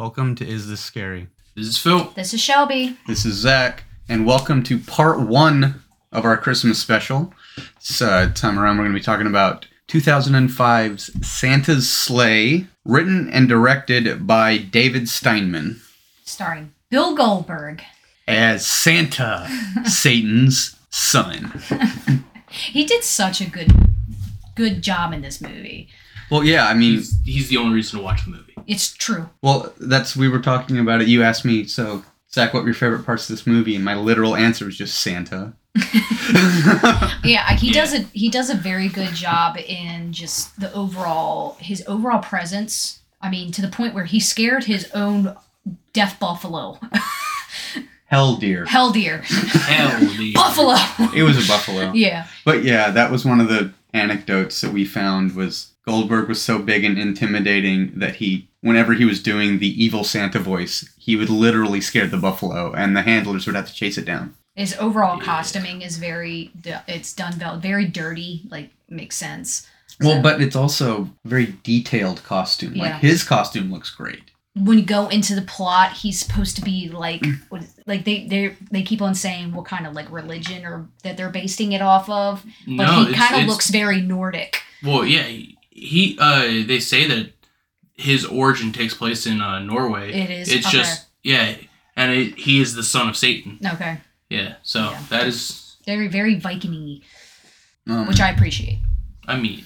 Welcome to Is This Scary? This is Phil. This is Shelby. This is Zach, and welcome to part one of our Christmas special. This uh, time around, we're going to be talking about 2005's Santa's Slay, written and directed by David Steiman Starring Bill Goldberg. as Santa, Satan's son. He did such a good good job in this movie. Well, yeah, I mean, He's, he's the only reason to watch the movie. It's true. well, that's we were talking about it. You asked me, so Zach, what were your favorite parts of this movie? And my literal answer was just Santa. Yeah, he Yeah. does a he does a very good job in just the overall his overall presence. I mean, to the point where he scared his own deaf buffalo. Hell deer. Hell deer. Hell, the buffalo. It was a buffalo. yeah. But yeah, that was one of the anecdotes that we found was Goldberg was so big and intimidating that he whenever he was doing the evil Santa voice, he would literally scare the buffalo and the handlers would have to chase it down. His overall Yeah. costuming is very it's done well, very dirty, like makes sense. Well, but it's also very detailed costume. Yeah. Like his costume looks great. when you go into the plot, he's supposed to be like, Mm. what is, like they they they keep on saying what kind of like religion or that they're basing it off of, but no, he kind of looks very Nordic. Well, yeah, he, he uh, they say that his origin takes place in uh, Norway. It is, It's okay. just yeah, and it, he is the son of Satan. Okay, Yeah, so Yeah. that is, very very Viking-y, Um, which I appreciate. I mean,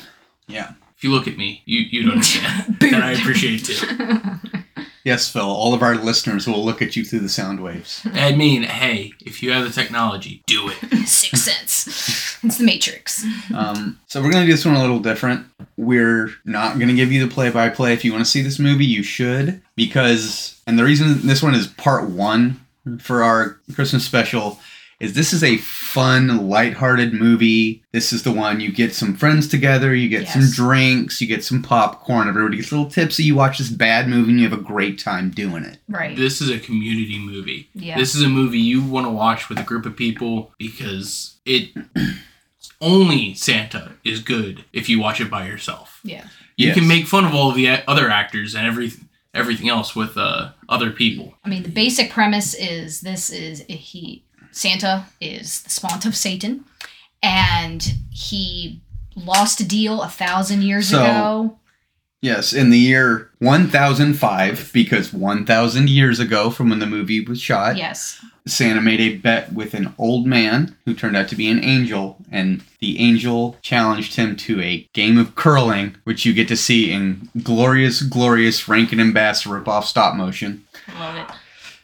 yeah. if you look at me, you you'd understand, and I appreciate it. Yes, Phil. All of our listeners will look at you through the sound waves. I mean, hey, if you have the technology, do it. Sixth Sense. It's the Matrix. Um, so we're gonna do this one a little different. We're not gonna give you the play-by-play. If you want to see this movie, you should because, and the reason this one is part one for our Christmas special is this is a fun, lighthearted movie. This is the one you get some friends together, you get some drinks, you get some popcorn, everybody gets a little tipsy. You watch this bad movie, and you have a great time doing it. Right. This is a community movie. Yeah. This is a movie you want to watch with a group of people because it only Santa is good if you watch it by yourself. yeah. You Yes. can make fun of all the other actors and every everything else with uh, other people. I mean, the basic premise is this is he Santa is the spawn of Satan, and he lost a deal a thousand years So- ago. Yes, in the year 1005, because 1000 years ago from when the movie was shot, Yes. Santa made a bet with an old man who turned out to be an angel, and the angel challenged him to a game of curling, which you get to see in glorious, glorious Rankin and Bass ripoff stop motion. Love it.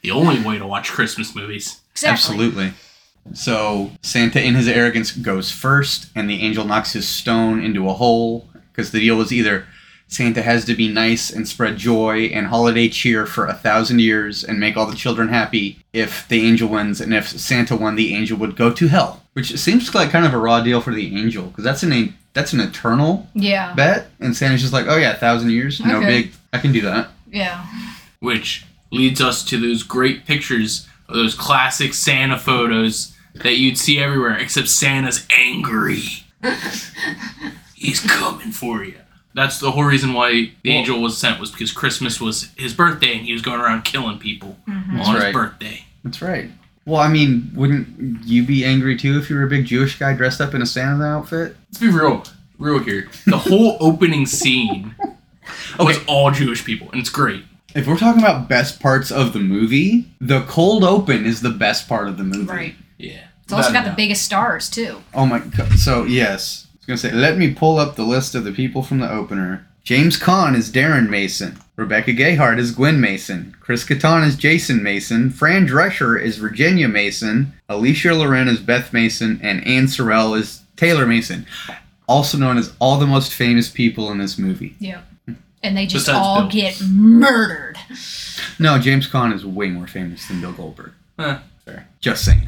The only way to watch Christmas movies. Exactly. Absolutely. So Santa, in his arrogance, goes first, and the angel knocks his stone into a hole because the deal was either Santa has to be nice and spread joy and holiday cheer for a thousand years and make all the children happy if the angel wins, and if Santa won, the angel would go to hell. Which seems like kind of a raw deal for the angel because that's an a- that's an eternal Yeah. bet, and Santa's just like, oh yeah, a thousand years, no Okay. big, I can do that. Yeah. which leads us to those great pictures of those classic Santa photos that you'd see everywhere, except Santa's angry. He's coming for you. That's the whole reason why the Well- angel was sent was because Christmas was his birthday and he was going around killing people Mhm. on right. his birthday. That's right. Well, I mean, wouldn't you be angry too if you were a big Jewish guy dressed up in a Santa outfit? Let's be real, real here. The whole opening scene was Okay. all Jewish people, and it's great. If we're talking about best parts of the movie, the cold open is the best part of the movie. Right. Yeah. It's also got the biggest stars too. Oh my god. So, yes. I was going to say, let me pull up the list of the people from the opener. James Caan is Darren Mason. Rebecca Gayhart is Gwen Mason. Chris Kattan is Jason Mason. Fran Drescher is Virginia Mason. Alicia Loren is Beth Mason. And Anne Sorell is Taylor Mason. Also known as all the most famous people in this movie. Yeah. And they just Besides all Bill. get murdered. No, James Caan is way more famous than Bill Goldberg. Eh, Fair. Just saying.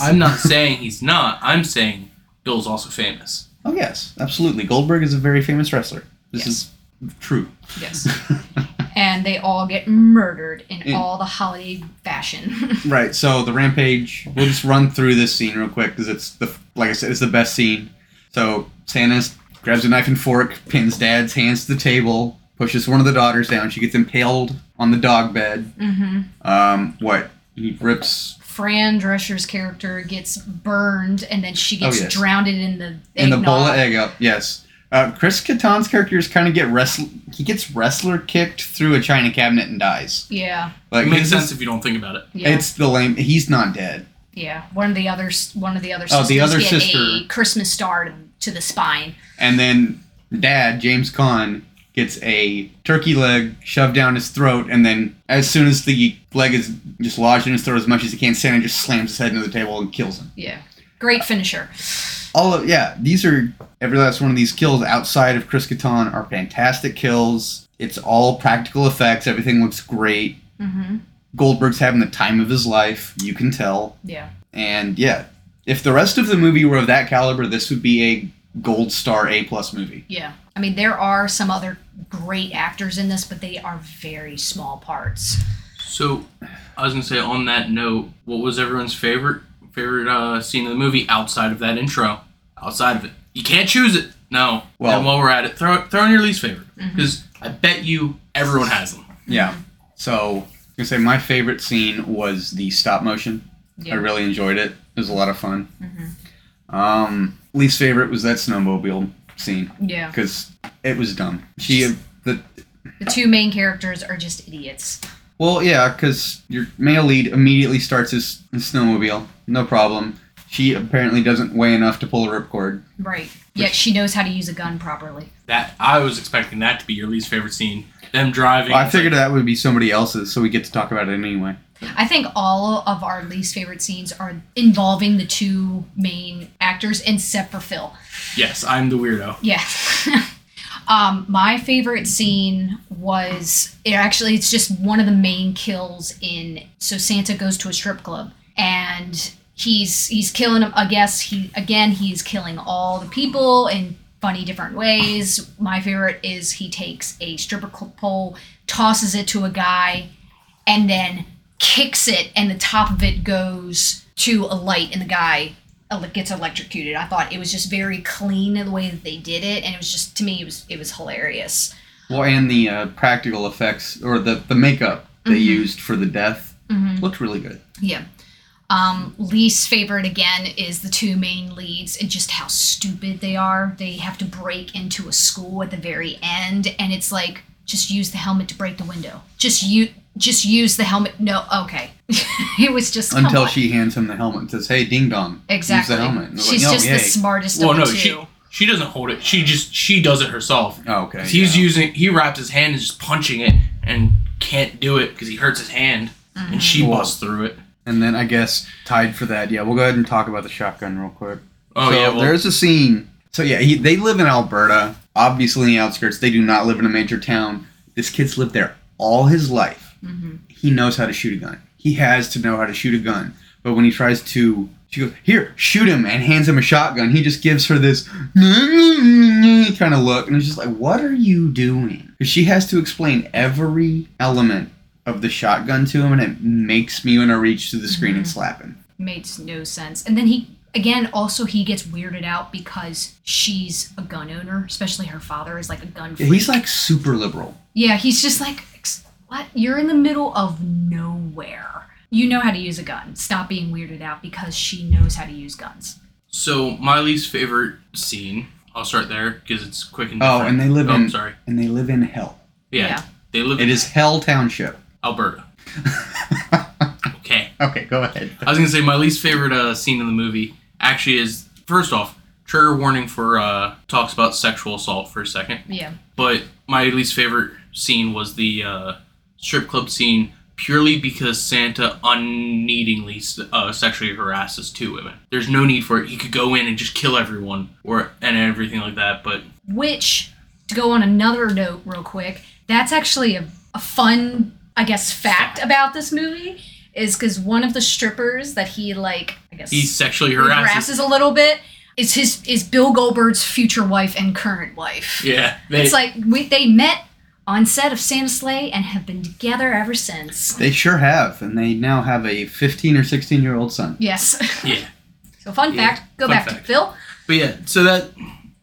I'm not saying he's not. I'm saying Bill's also famous. Oh yes, absolutely. Goldberg is a very famous wrestler. This Yes. is true. Yes. and they all get murdered in In- all the holiday fashion. right. So the rampage. We'll just run through this scene real quick because it's the like I said, it's the best scene. So Santa grabs a knife and fork, pins Dad's hands to the table, pushes one of the daughters down. She gets impaled on the dog bed. Mm-hmm. Um, what he rips Fran Drescher's character gets burned, and then she gets Oh, yes. drowned in the in the bowl of egg up. Yes. Uh, Chris Kattan's characters kind of get wrestle. He gets wrestler kicked through a china cabinet and dies. Yeah, Like it makes sense if you don't think about it. yeah, It's the lame. He's not dead. yeah. One of the others, one of the other Oh, sisters the other get sister. a Christmas star to, to the spine. And then Dad James Caan gets a turkey leg shoved down his throat, and then as soon as the leg is just lodged in his throat as much as he can, Santa just slams his head into the table and kills him. Yeah, great finisher. all of yeah these are every last one of these kills outside of chris Kattan are fantastic kills it's all practical effects everything looks great Mm-hmm. goldberg's having the time of his life you can tell Yeah, and yeah if the rest of the movie were of that caliber this would be a gold star a plus movie yeah. I mean, there are some other great actors in this, but they are very small parts. So, I was gonna say on that note, what was everyone's favorite favorite uh, scene of the movie outside of that intro? Outside of it, you can't choose it. No. Well- and while we're at it, throw throw in your least favorite because I bet you everyone has them. yeah so i'm gonna say my favorite scene was the stop motion Yeah. i really enjoyed it it was a lot of fun Mm-hmm. um least favorite was that snowmobile scene Yeah. because it was dumb she the The two main characters are just idiots. Well, yeah, because your male lead immediately starts his, his snowmobile, no problem. She apparently doesn't weigh enough to pull a ripcord. Right. Yet she knows how to use a gun properly. That I was expecting that to be your least favorite scene. Them driving. Well, I it's like- figured that would be somebody else's, so we get to talk about it anyway. I think all of our least favorite scenes are involving the two main actors, except for Phil. yes, I'm the weirdo. Yeah. um, my favorite scene was it actually it's just one of the main kills in so Santa goes to a strip club and he's he's killing them I guess he again he's killing all the people in funny different ways. My favorite is he takes a stripper pole, tosses it to a guy, and then kicks it and the top of it goes to a light and the guy gets electrocuted. I thought it was just very clean the way that they did it, and it was just to me it was it was hilarious. Well, and the uh, practical effects, or the, the makeup they Mhm. used for the death, Mm-hmm. looked really good. Yeah. Um, least favorite again is the two main leads and just how stupid they are. They have to break into a school at the very end, and it's like just use the helmet to break the window. Just you just use the helmet. No, okay. it was just Until she hands him the helmet and says, hey, ding dong, exactly. use the helmet. She's like, "Oh, just yay." the smartest Well, of no, the two. she she doesn't hold it. She just she does it herself. Oh, okay. 'Cause he's yeah. using he wraps his hand and just punching it and can't do it because he hurts his hand Mm-hmm. and she Well- busts through it. And then I guess tied for that, yeah, we'll go ahead and talk about the shotgun real quick. Oh so yeah, well, there's a scene. So yeah, he, they live in Alberta, obviously in the outskirts. They do not live in a major town. This kid's lived there all his life. Mhm. He knows how to shoot a gun. He has to know how to shoot a gun. But when he tries to, she goes, "Here, shoot him," and hands him a shotgun. He just gives her this kind of look, and it's just like, "What are you doing?" Because she has to explain every element of the shotgun to him, and it makes me want to reach to the screen and Mhm. slap him. Makes no sense. And then he again also he gets weirded out because she's a gun owner, especially her father is like a gun Yeah, freak. he's like super liberal. Yeah, he's just like, what? You're in the middle of nowhere. You know how to use a gun. Stop being weirded out because she knows how to use guns. so my least favorite scene. I'll start there because it's quick and. Oh, and they live Oh, in sorry. and they live in hell. Yeah, Yeah. they live It in is Hell Township. Alberta. Okay, okay, go ahead. I was gonna say my least favorite uh, scene in the movie actually is first off trigger warning for uh, talks about sexual assault for a second. Yeah. but my least favorite scene was the uh, strip club scene purely because Santa unneedingly uh, sexually harasses two women. There's no need for it. He could go in and just kill everyone or and everything like that. But Which, to go on another note real quick, that's actually a, a fun, I guess, fact about this movie is because one of the strippers that he like, I guess, he sexually he harasses. harasses a little bit is his is Bill Goldberg's future wife and current wife. Yeah, they, It's like we, they met on set of Santa Slay and have been together ever since. They sure have, and they now have a 15 or 16 year old son. Yes. yeah. so fun Yeah, fact. Go fun back to. Phil. But yeah, so that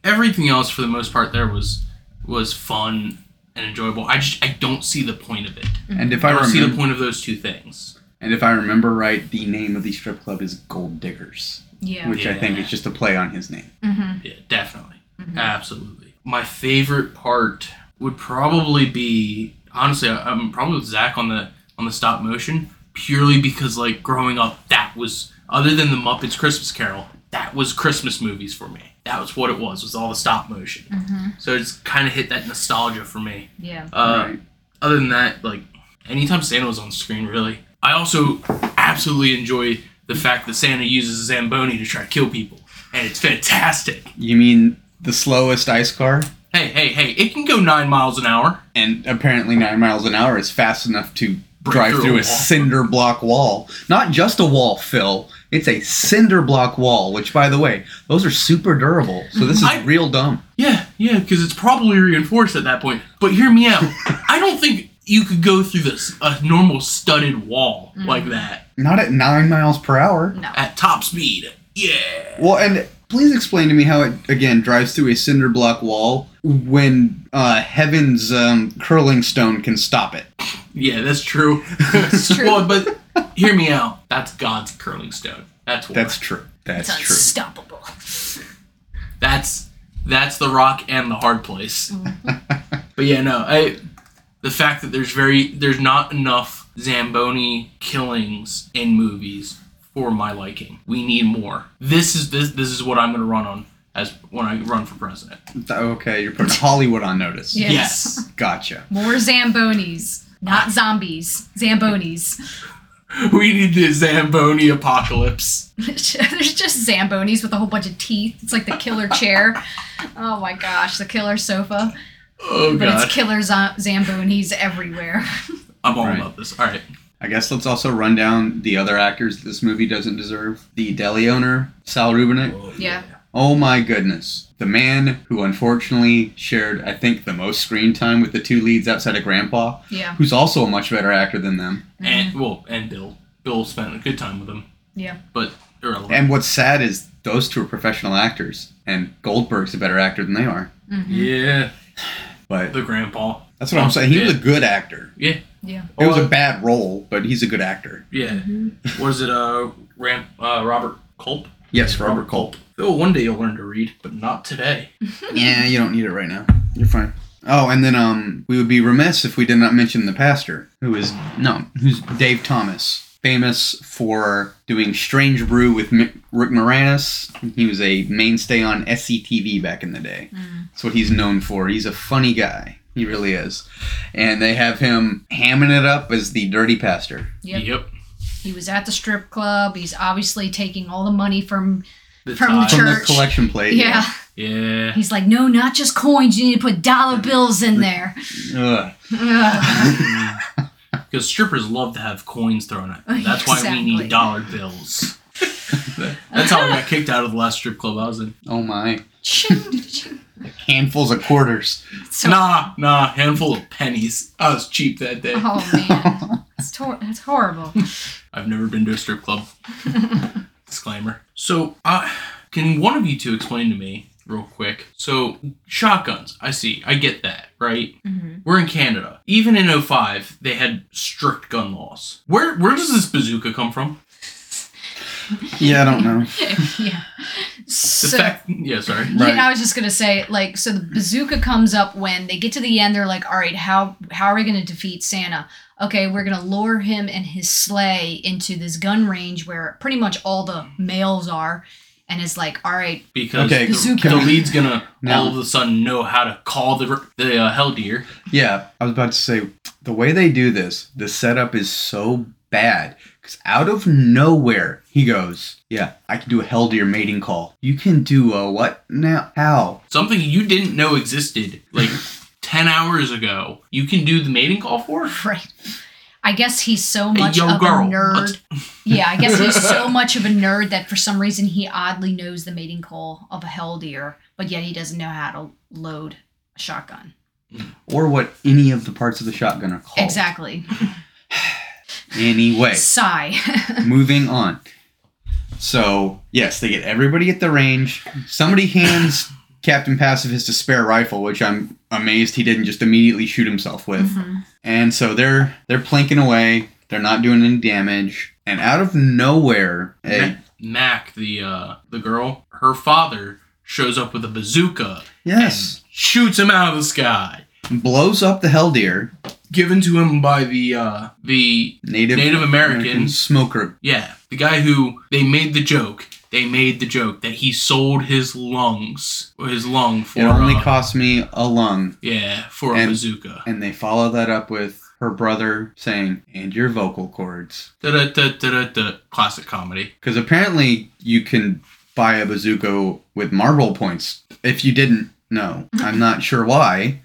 everything else for the most part there was was fun. and enjoyable. I just I don't see the point of it. And if I I don't see the point of those two things. And if I remember right, the name of the strip club is Gold Diggers, Yeah. which I think is just a play on his name. Mm-hmm. Yeah, definitely. Absolutely. My favorite part would probably be honestly, I- I'm probably with Zach on the on the stop motion purely because like growing up, that was other than the Muppets Christmas Carol, that was Christmas movies for me. That was what it was. Was all the stop motion. Mm-hmm. So it's kind of hit that nostalgia for me. Yeah. Uh, Right. Other than that, like anytime Santa was on screen, really. I also absolutely enjoy the fact that Santa uses a Zamboni to try to kill people, and it's fantastic. You mean the slowest ice car? Hey, hey, hey! It can go nine miles an hour. And apparently, nine miles an hour is fast enough to Break drive through through a a, cinder block wall. Not just a wall, Phil. It's a cinder block wall, which, by the way, those are super durable. So this is I- real dumb. Yeah, yeah, because it's probably reinforced at that point. But hear me out. I don't think you could go through this a normal studded wall like that Not at nine miles per hour. No. at top speed. Yeah. Well, and please explain to me how it again drives through a cinder block wall when uh, Heaven's um, curling stone can stop it. Yeah, that's true. It's true. well, but hear me out. That's God's curling stone. That's why. That's true. That's It's true. unstoppable. That's that's the rock and the hard place. but yeah, no, I the fact that there's very there's not enough Zamboni killings in movies for my liking. We need more. This is this this is what I'm gonna run on as when I run for president. Okay, you're putting Hollywood on notice. Yeah. Yes. Gotcha. More Zambonis. Not zombies. Zambonis. we need the Zamboni apocalypse. There's just Zambonis with a whole bunch of teeth. It's like the killer chair. Oh my gosh, the killer sofa. Oh But god. it's killer zo- Zambonis everywhere. I'm all Right. about this. Alright. I guess let's also run down the other actors this movie doesn't deserve. The deli owner, Saul Rubinek. Oh, yeah. Oh my goodness. The man who unfortunately shared, I think, the most screen time with the two leads outside of Grandpa, Yeah. who's also a much better actor than them. And well, and Bill. Bill spent a good time with him. Yeah. But irrelevant. And what's sad is those two are professional actors, and Goldberg's a better actor than they are. Mm-hmm. yeah. But The grandpa. that's what I'm saying. He was a good actor. Yeah. Yeah. It was a bad role, but he's a good actor. Yeah. Was it? Uh, Ram, uh, Robert Culp. Yes, Robert Culp. Oh, one day you'll learn to read, but not today. yeah, you don't need it right now. You're fine. Oh, and then um, we would be remiss if we did not mention the pastor, who is no, who's Dave Thomas, famous for doing Strange Brew with M- Rick Moranis. He was a mainstay on SCTV back in the day. Mm. That's what he's known for. He's a funny guy. He really is. And they have him hamming it up as the dirty pastor. Yep. He was at the strip club. He's obviously taking all the money from. The From the tie. From the Church. collection plate. Yeah. Yeah. He's like, no, not just coins. You need to put dollar bills in there. Ugh. Ugh. Mm. Because strippers love to have coins thrown at them. That's why we need dollar bills. That's how I got kicked out of the last strip club I was in. Oh my. Ching, ching. Handfuls of quarters. so, Nah, nah, handful of pennies. I was cheap that day. Oh man, that's, tor- that's horrible. I've never been to a strip club. Disclaimer. So, uh, can one of you two explain to me real quick? So, shotguns. I see. I get that, right? Mhm. We're in Canada. Even in 05, they had strict gun laws. Where where does this bazooka come from? Yeah, I don't know. yeah. The So, fact, yeah, sorry. Right. Yeah, I was just gonna say, like, so the bazooka comes up when they get to the end. They're like, "All right, how how are we gonna defeat Santa? Okay, we're gonna lure him and his sleigh into this gun range where pretty much all the males are, and it's like, all right, Because Okay, the, Bazooka. the lead's gonna Now- all of a sudden know how to call the the uh, hell deer. Yeah, I was about to say the way they do this, the setup is so bad because out of nowhere he goes, "Yeah, I can do a hell deer mating call. You can do a what now? How? Something you didn't know existed like ten hours ago. You can do the mating call for. right." I guess he's so Hey, much yo, of girl, a nerd. Yeah, I guess he's so much of a nerd that for some reason he oddly knows the mating call of a hell deer, but yet he doesn't know how to load a shotgun. Or what any of the parts of the shotgun are called? Exactly. Anyway, Sigh. moving on. So yes, they get everybody at the range. Somebody hands Captain Pacifist a spare rifle, which I'm amazed he didn't just immediately shoot himself with. Mhm. And so they're they're plinking away. They're not doing any damage. And out of nowhere, a, Mac, the uh, the girl, her father shows up with a bazooka yes, and shoots him out of the sky. blows up the Hell Deer. Given to him by the uh, the Native Native Americans. smoker. yeah the guy who they made the joke. They made the joke that he sold his lungs or his lung for It only uh, cost me a lung. yeah for a bazooka. And they follow that up with her brother saying, "And your vocal cords." Da da da da. Classic comedy. Because apparently you can buy a bazooka with Marlboro points. If you didn't know, I'm not sure why.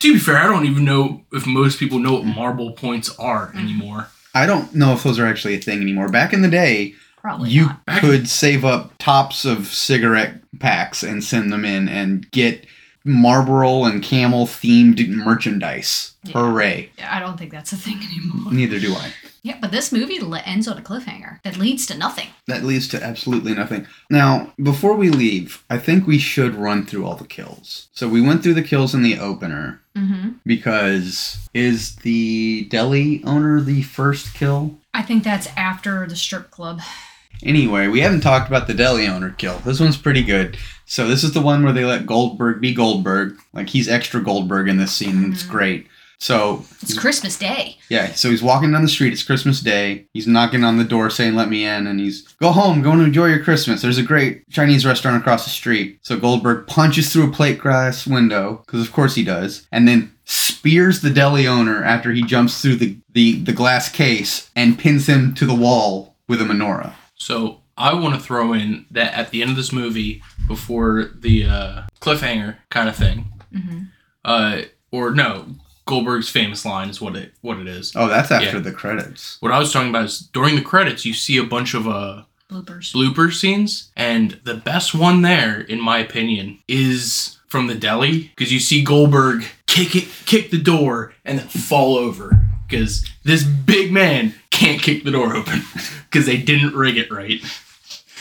To be fair, I don't even know if most people know what Marlboro points are anymore. I don't know if those are actually a thing anymore. Back in the day, Probably you not. Could save up tops of cigarette packs and send them in and get Marlboro and Camel themed merchandise. Yeah. Hooray! Yeah, I don't think that's a thing anymore. Neither do I. Yeah, but this movie ends on a cliffhanger that leads to nothing. That leads to absolutely nothing. Now, before we leave, I think we should run through all the kills. So we went through the kills in the opener hmm because is the deli owner the first kill? I think that's after the strip club. Anyway, we haven't talked about the deli owner kill. This one's pretty good. So this is the one where they let Goldberg be Goldberg. Like he's extra Goldberg in this scene. It's Mhm. great. So It's Christmas Day. yeah, so he's walking down the street. It's Christmas Day. He's knocking on the door saying, "Let me in," and he's go home, go and enjoy your Christmas. There's a great Chinese restaurant across the street. So Goldberg punches through a plate glass window because of course he does, and then spears the deli owner after he jumps through the the, the glass case and pins him to the wall with a menorah. So I want to throw in that at the end of this movie, before the uh, cliffhanger kind of thing, hmm uh, or no, Goldberg's famous line is what it what it is. Oh, that's after Yeah. the credits. What I was talking about is during the credits, you see a bunch of uh, Bloopers. blooper scenes, and the best one there, in my opinion, is from the deli because you see Goldberg kick it, kick the door, and then fall over because this big man can't kick the door open because they didn't rig it right.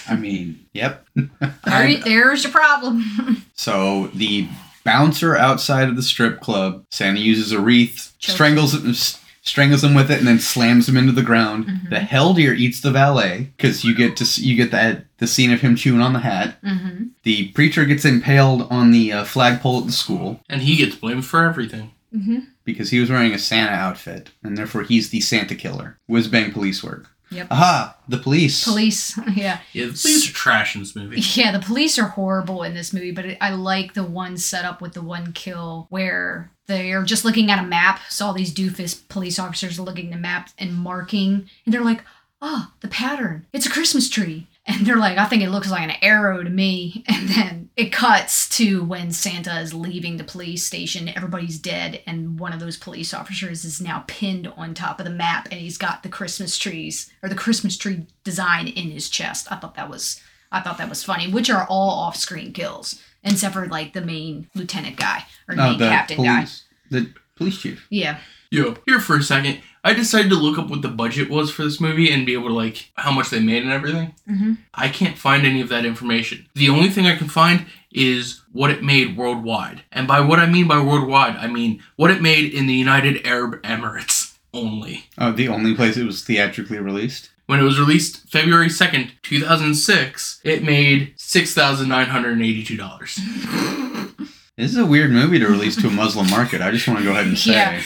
I mean, yep. There, there's your problem. So the bouncer outside of the strip club, Santa uses a wreath, Chokes strangles him, s- strangles him with it, and then slams him into the ground. Mhm. The hell deer eats the valet because you get to you get that the scene of him chewing on the hat. hmm The preacher gets impaled on the uh, flagpole at the school And he gets blamed for everything. Hmm because he was wearing a Santa outfit, and therefore he's the Santa killer. Whiz bang police work. Yep. Aha! The police. Police. Yeah. Yeah, the police are trash in this movie. Yeah, the police are horrible in this movie, but it, I like the one set up with the one kill where they're just looking at a map. So all these doofus police officers are looking at the map and marking, and they're like, "Oh, the pattern. It's a Christmas tree." And they're like, "I think it looks like an arrow to me." And then it cuts to when Santa is leaving the police station. Everybody's dead, and one of those police officers is now pinned on top of the map, and he's got the Christmas trees or the Christmas tree design in his chest. I thought that was I thought that was funny, which are all off-screen kills, except for like the main lieutenant guy or No, main the captain guy. The police chief. Yeah, Yo, here for a second. I decided to look up what the budget was for this movie and be able to like how much they made and everything. hmm I can't find any of that information. The only thing I can find is what it made worldwide. And by what I mean by worldwide, I mean what it made in the United Arab Emirates only. Oh, the only place it was theatrically released. When it was released February 2nd, 2006, it made $6,982. This is a weird movie to release to a Muslim market. I just want to go ahead and say. Yeah.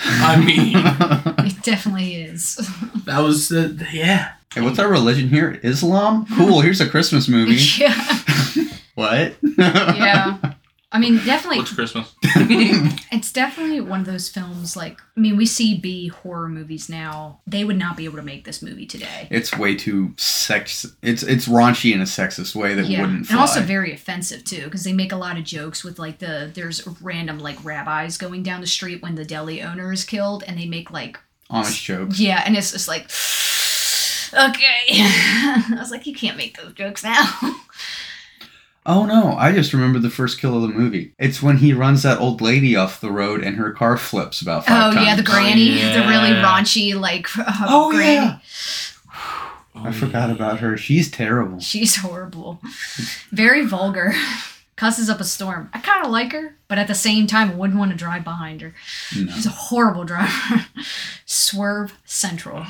I mean, it definitely is. that was, uh, yeah. hey, what's our religion here? Islam? Cool. Here's a Christmas movie. yeah, what? yeah. I mean, definitely, What's Christmas? it's definitely one of those films. Like, I mean, we see B horror movies now. They would not be able to make this movie today. It's way too sex. It's it's raunchy in a sexist way that yeah, wouldn't fly. and also very offensive too, because they make a lot of jokes with like the there's random like rabbis going down the street when the deli owner is killed, and they make like Honest jokes. Yeah, and it's just like, okay. I was like, you can't make those jokes now. Oh no! I just remember the first kill of the movie. It's when he runs that old lady off the road and her car flips about five oh times. Oh yeah, the granny, Oh, the really raunchy like uh, Oh, granny. yeah. I forgot about her. She's terrible. She's horrible. Very vulgar. Cusses up a storm. I kind of like her, but at the same time, I wouldn't want to drive behind her. No. She's a horrible driver. Swerve Central.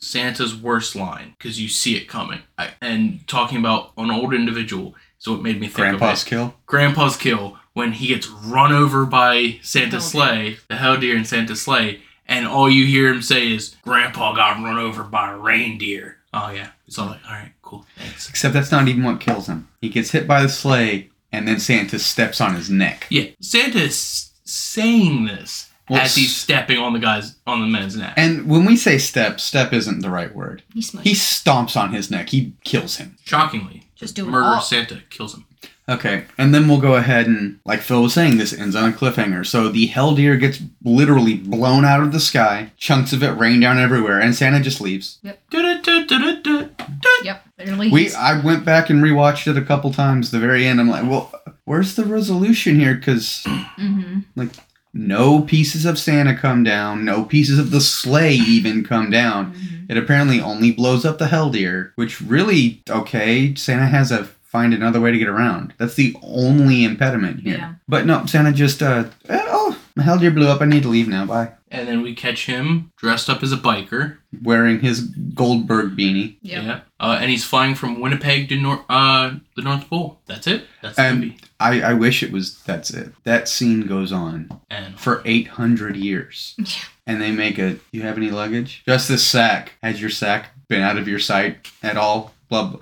Santa's worst line because you see it coming. I, and talking about an old individual is what made me think Grandpa's of it. kill. Grandpa's kill when he gets run over by Santa's Hell sleigh, the hell deer in Santa's sleigh, and all you hear him say is, "Grandpa got run over by a reindeer." Oh yeah, it's all like, all right, cool, thanks. Except that's not even what kills him. He gets hit by the sleigh, and then Santa steps on his neck. Yeah, Santa's saying this Well, as he's stepping on the guy's on the man's neck. And when we say step, step isn't the right word. He smushed. He stomps on his neck. He kills him. Shockingly, Just do it murders all. Santa, kills him. Okay, and then we'll go ahead and, like Phil was saying, this ends on a cliffhanger. So the hell deer gets literally blown out of the sky, chunks of it rain down everywhere, and Santa just leaves. Yep. Literally. We, I went back and rewatched it a couple times. The very end, I'm like, well, where's the resolution here? Because Mhm. No pieces of Santa come down, no pieces of the sleigh even come down. Mhm. It apparently only blows up the hell deer, which really, okay, Santa has to find another way to get around. That's the only impediment here. Yeah. But no, Santa just, uh, eh, oh, my hell deer blew up. I need to leave now. Bye. And then we catch him dressed up as a biker. Wearing his Goldberg beanie. Yep. Yeah. Uh, and he's flying from Winnipeg to nor- uh, the North Pole. That's it. That's the And- movie. I, I wish it was, that's it. That scene goes on And for 800 years. Yeah. And they make a, you have any luggage? Just this sack. Has your sack been out of your sight at all? Blah, blah.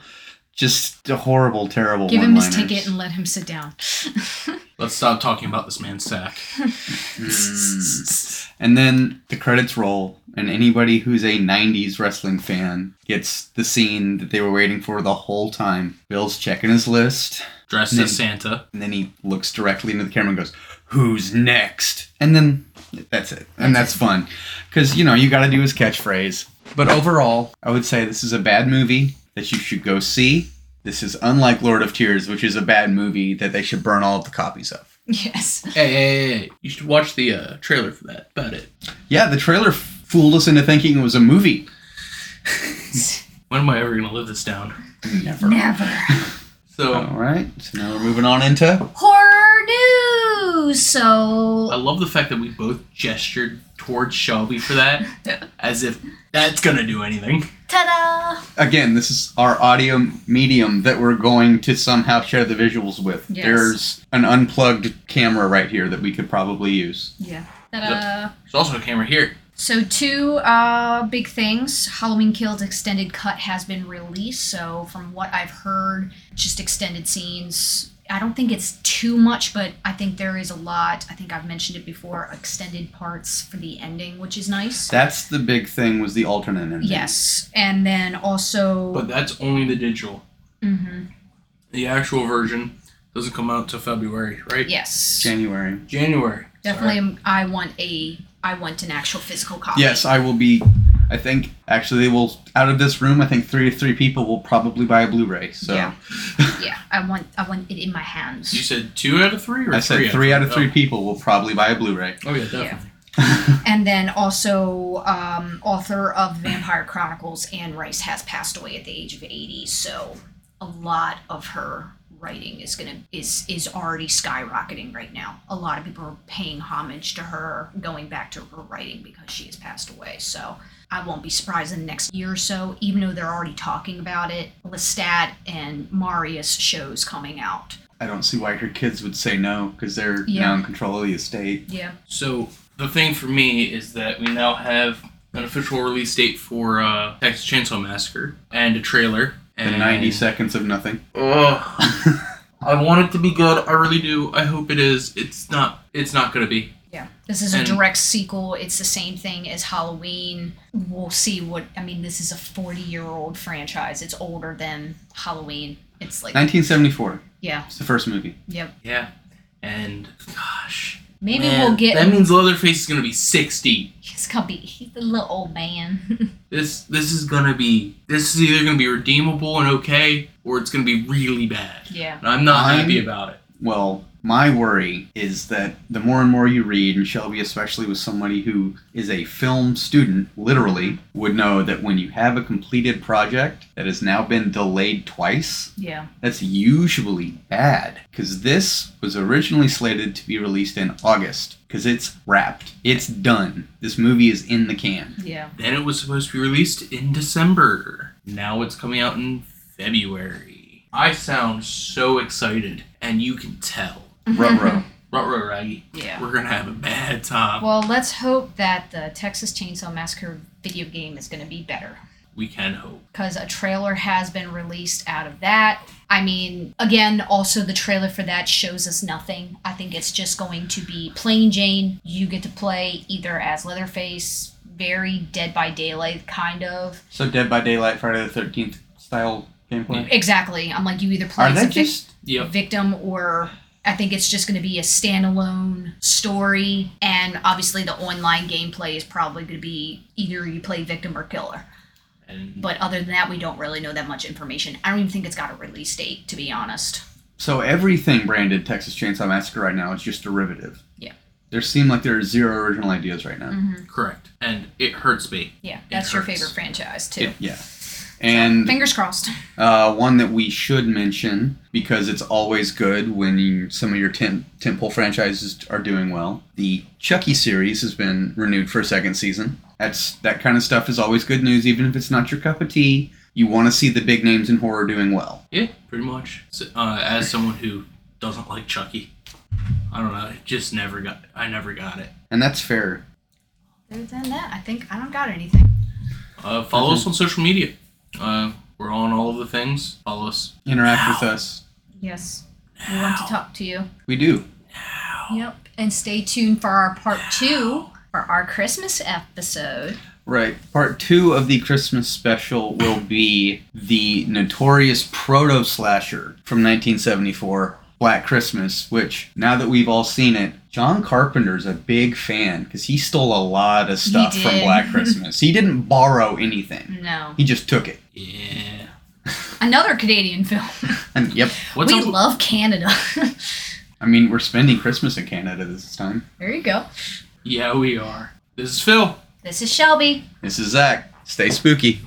Just a horrible, terrible Give him his ticket and let him sit down. let's stop talking about this man's sack. And then the credits roll, and anybody who's a 90s wrestling fan gets the scene that they were waiting for the whole time. Bill's checking his list, Dressed as Santa. and then he looks directly into the camera and goes, Who's next? And then that's it. And that's, That's fun. Because, you know, you got to do his catchphrase. But overall, I would say this is a bad movie that you should go see. This is unlike Lord of Tears, which is a bad movie that they should burn all of the copies of. yes. Hey, hey, hey, hey. You should watch the uh, trailer for that. About it. Yeah, the trailer fooled us into thinking it was a movie. When am I ever going to live this down? Never. Never. So, All right, so now we're moving on into. Horror news. So. I love the fact that we both gestured towards Shelby for that, as if that's going to do anything. ta-da! Again, this is our audio medium that we're going to somehow share the visuals with. Yes. There's an unplugged camera right here that we could probably use. Yeah. Ta-da! There's also a camera here. So two uh, big things. Halloween Kills extended cut has been released. So from what I've heard, just extended scenes. I don't think it's too much, but I think there is a lot. I think I've mentioned it before. Extended parts for the ending, which is nice. That's the big thing was the alternate ending. yes, and then also. But that's only the digital. Mhm. The actual version doesn't come out till February, right? Yes. January. January. Definitely, Sorry. I want a. I want an actual physical copy. Yes, I will be. I think actually they will. Out of this room, I think three to three people will probably buy a Blu-ray. So Yeah. Yeah, I want. I want it in my hands. You said two out of three, or I said three out of three people will probably buy a Blu-ray. Oh, yeah, definitely. And then also, um, author of Vampire Chronicles, Anne Rice, has passed away at the age of 80. So a lot of her writing is gonna is is already skyrocketing right now. A lot of people are paying homage to her, going back to her writing because she has passed away. So I won't be surprised in the next year or so, even though they're already talking about it. Lestat and Marius shows coming out. I don't see why her kids would say no because they're Yeah. now in control of the estate. Yeah. So the thing for me is that we now have an official release date for uh, Texas Chainsaw Massacre and a trailer. The And 90 seconds of nothing. Ugh. I want it to be good. I really do. I hope it is. It's not. It's not gonna be. Yeah, this is a And- direct sequel. It's the same thing as Halloween. We'll see what I mean. This is a forty-year-old franchise. It's older than Halloween. It's like 1974. yeah, It's the first movie. yep. Yeah. And gosh. Maybe man, we'll get. That means Leatherface is gonna be sixty. He's gonna be he's a little old man. This this is gonna be. This is either gonna be redeemable and okay, or it's gonna be really bad. yeah. And I'm not I'm- happy about it. Well, My worry is that the more and more you read, and Shelby, especially with somebody who is a film student, literally, would know that when you have a completed project that has now been delayed twice, Yeah. that's usually bad. Because this was originally slated to be released in August. Because it's wrapped. It's done. This movie is in the can. Yeah. Then it was supposed to be released in December. Now it's coming out in February. I sound so excited, and you can tell. Ruh-roh. Ruh-roh, mm-hmm. Raggy. Yeah. We're gonna have a bad time. Well, let's hope that the Texas Chainsaw Massacre video game is going to be better. we can hope. because a trailer has been released out of that. I mean, again, also the trailer for that shows us nothing. I think it's just going to be plain Jane. You get to play either as Leatherface, very Dead by Daylight kind of. So Dead by Daylight, Friday the 13th style gameplay? Exactly. I'm like, you either play Are as a they vic- just... Yep. victim or. I think it's just going to be a standalone story, and obviously the online gameplay is probably going to be either you play victim or killer. And But other than that, we don't really know that much information. I don't even think it's got a release date, to be honest. So everything branded Texas Chainsaw Massacre right now is just derivative. Yeah. There seem like there are zero original ideas right now. Mm-hmm. correct. And it hurts me. Yeah, that's your favorite franchise too. Yeah. And Fingers crossed. uh, one that we should mention because it's always good when you, some of your tent, tentpole franchises are doing well. The Chucky series has been renewed for a second season. That's that kind of stuff is always good news, even if it's not your cup of tea. You want to see the big names in horror doing well. Yeah, pretty much. So, uh, as someone who doesn't like Chucky, I don't know. It just never got. I never got it. And that's fair. Other than that, I think I don't got anything. Uh, follow us on social media. Uh, we're on all of the things. Follow us. Interact with us. Yes, we want to talk to you. We do. Yep, and stay tuned for our part two for our Christmas episode. Right. Part two of the Christmas special will be the notorious proto slasher from 1974, Black Christmas, which, now that we've all seen it, John Carpenter's a big fan because he stole a lot of stuff from. Black Christmas. he didn't borrow anything, No, he just took it. Yeah. another Canadian film. And yep, What's we up? love Canada. I mean, we're spending Christmas in Canada this time. there you go. yeah, we are. This is Phil. This is Shelby. This is Zach. Stay spooky.